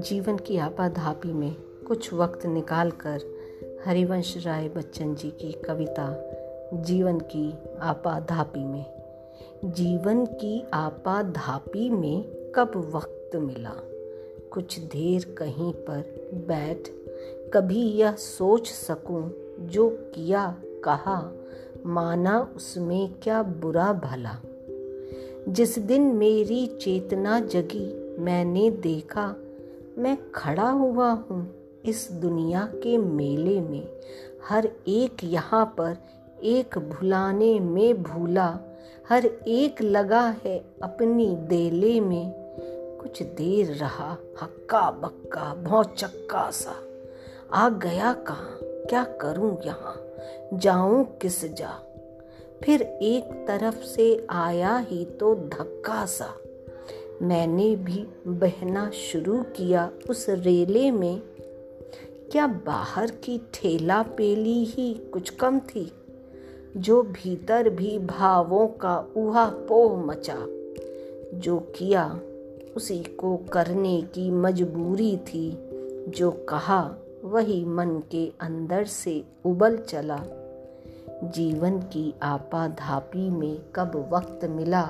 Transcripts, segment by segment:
जीवन की आपाधापी में कुछ वक्त निकालकर हरिवंश राय बच्चन जी की कविता जीवन की आपाधापी में। जीवन की आपाधापी में कब वक्त मिला? कुछ देर कहीं पर बैठ कभी यह सोच सकूँ जो किया कहा, माना उसमें क्या बुरा भला। जिस दिन मेरी चेतना जगी, मैंने देखा, मैं खड़ा हुआ हूँ इस दुनिया के मेले में। हर एक यहाँ पर एक भुलाने में भूला, हर एक लगा है अपनी देले में। कुछ देर रहा, हक्का बक्का भौचक्का सा। आ गया कहाँ, क्या करूँ यहाँ? जाऊँ किस जा? फिर एक तरफ़ से आया ही तो धक्का सा। मैंने भी बहना शुरू किया उस रेले में। क्या बाहर की ठेला पेली ही कुछ कम थी? जो भीतर भी भावों का उहा पोह मचा। जो किया उसी को करने की मजबूरी थी। जो कहा वही मन के अंदर से उबल चला। जीवन की आपाधापी में कब वक्त मिला?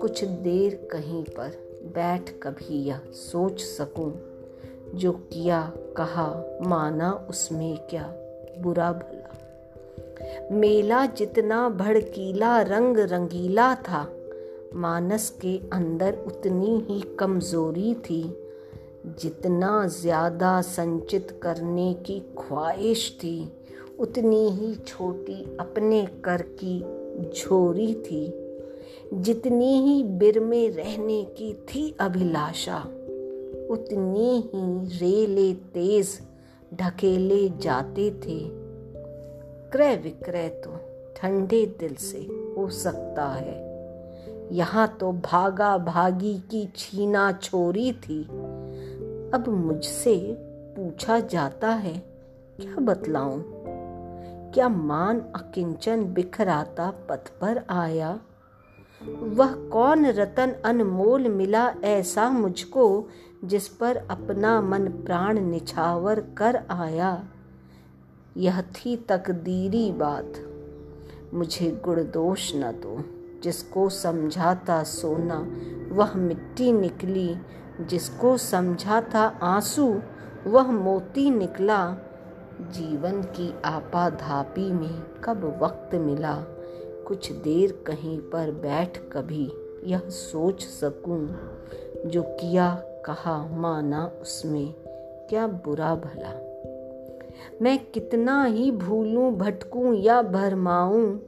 कुछ देर कहीं पर बैठ कभी यह सोच सकूँ। जो किया, कहा, माना उसमें क्या बुरा भला। मेला जितना भड़कीला, रंग रंगीला था, मानस के अंदर उतनी ही कमज़ोरी थी। जितना ज़्यादा संचित करने की ख्वाहिश थी उतनी ही छोटी अपने कर की झोरी थी, जितनी ही बिर में रहने की थी अभिलाषा, उतनी ही रेले तेज ढकेले जाते थे। क्रय विक्रय तो ठंडे दिल से हो सकता है। यहाँ तो भागा भागी की छीना छोरी थी। अब मुझसे पूछा जाता है, क्या बतलाऊं? क्या मान अकिंचन बिखराता पथ पर आया? वह कौन रतन अनमोल मिला ऐसा मुझको, जिस पर अपना मन प्राण निछावर कर आया? यह थी तकदीरी बात। मुझे गुण दोष न दो, जिसको समझाता सोना वह मिट्टी निकली। जिसको समझा था आँसू वह मोती निकला। जीवन की आपाधापी में कब वक्त मिला? कुछ देर कहीं पर बैठ कभी यह सोच सकूँ, जो किया कहा माना उसमें क्या बुरा भला। मैं कितना ही भूलूं, भटकूं या भरमाऊं,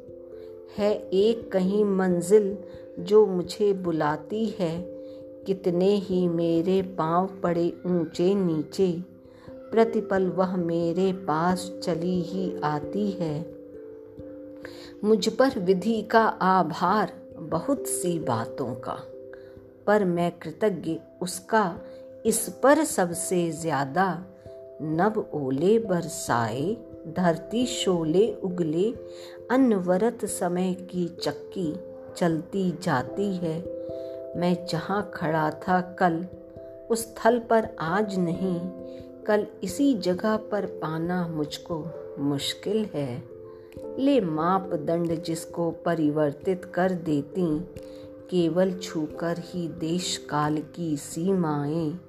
है एक कहीं मंजिल जो मुझे बुलाती है। कितने ही मेरे पाँव पड़े ऊँचे नीचे प्रतिपल वह मेरे पास चली ही आती है। मुझ पर विधि का आभार बहुत सी बातों का, पर मैं कृतज्ञ उसका इस पर सबसे ज़्यादा नव ओले बरसाए, धरती शोले उगले, अनवरत समय की चक्की चलती जाती है। मैं जहाँ खड़ा था कल, उस थल पर आज नहीं कल इसी जगह पर पाना मुझको मुश्किल है। ले मापदंड जिसको परिवर्तित कर देती, केवल छूकर ही देश काल की सीमाएँ।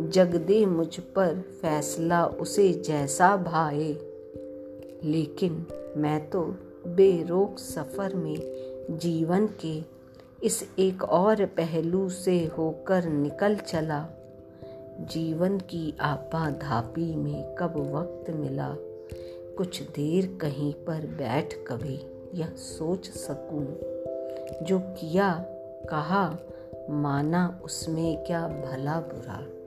जग दे मुझ पर फैसला उसे जैसा भाए। लेकिन मैं तो बेरोक सफ़र में जीवन के इस एक और पहलू से होकर निकल चला। जीवन की आपाधापी में कब वक्त मिला? कुछ देर कहीं पर बैठ कभी यह सोच सकूँ। जो किया, कहा, माना उसमें क्या भला बुरा।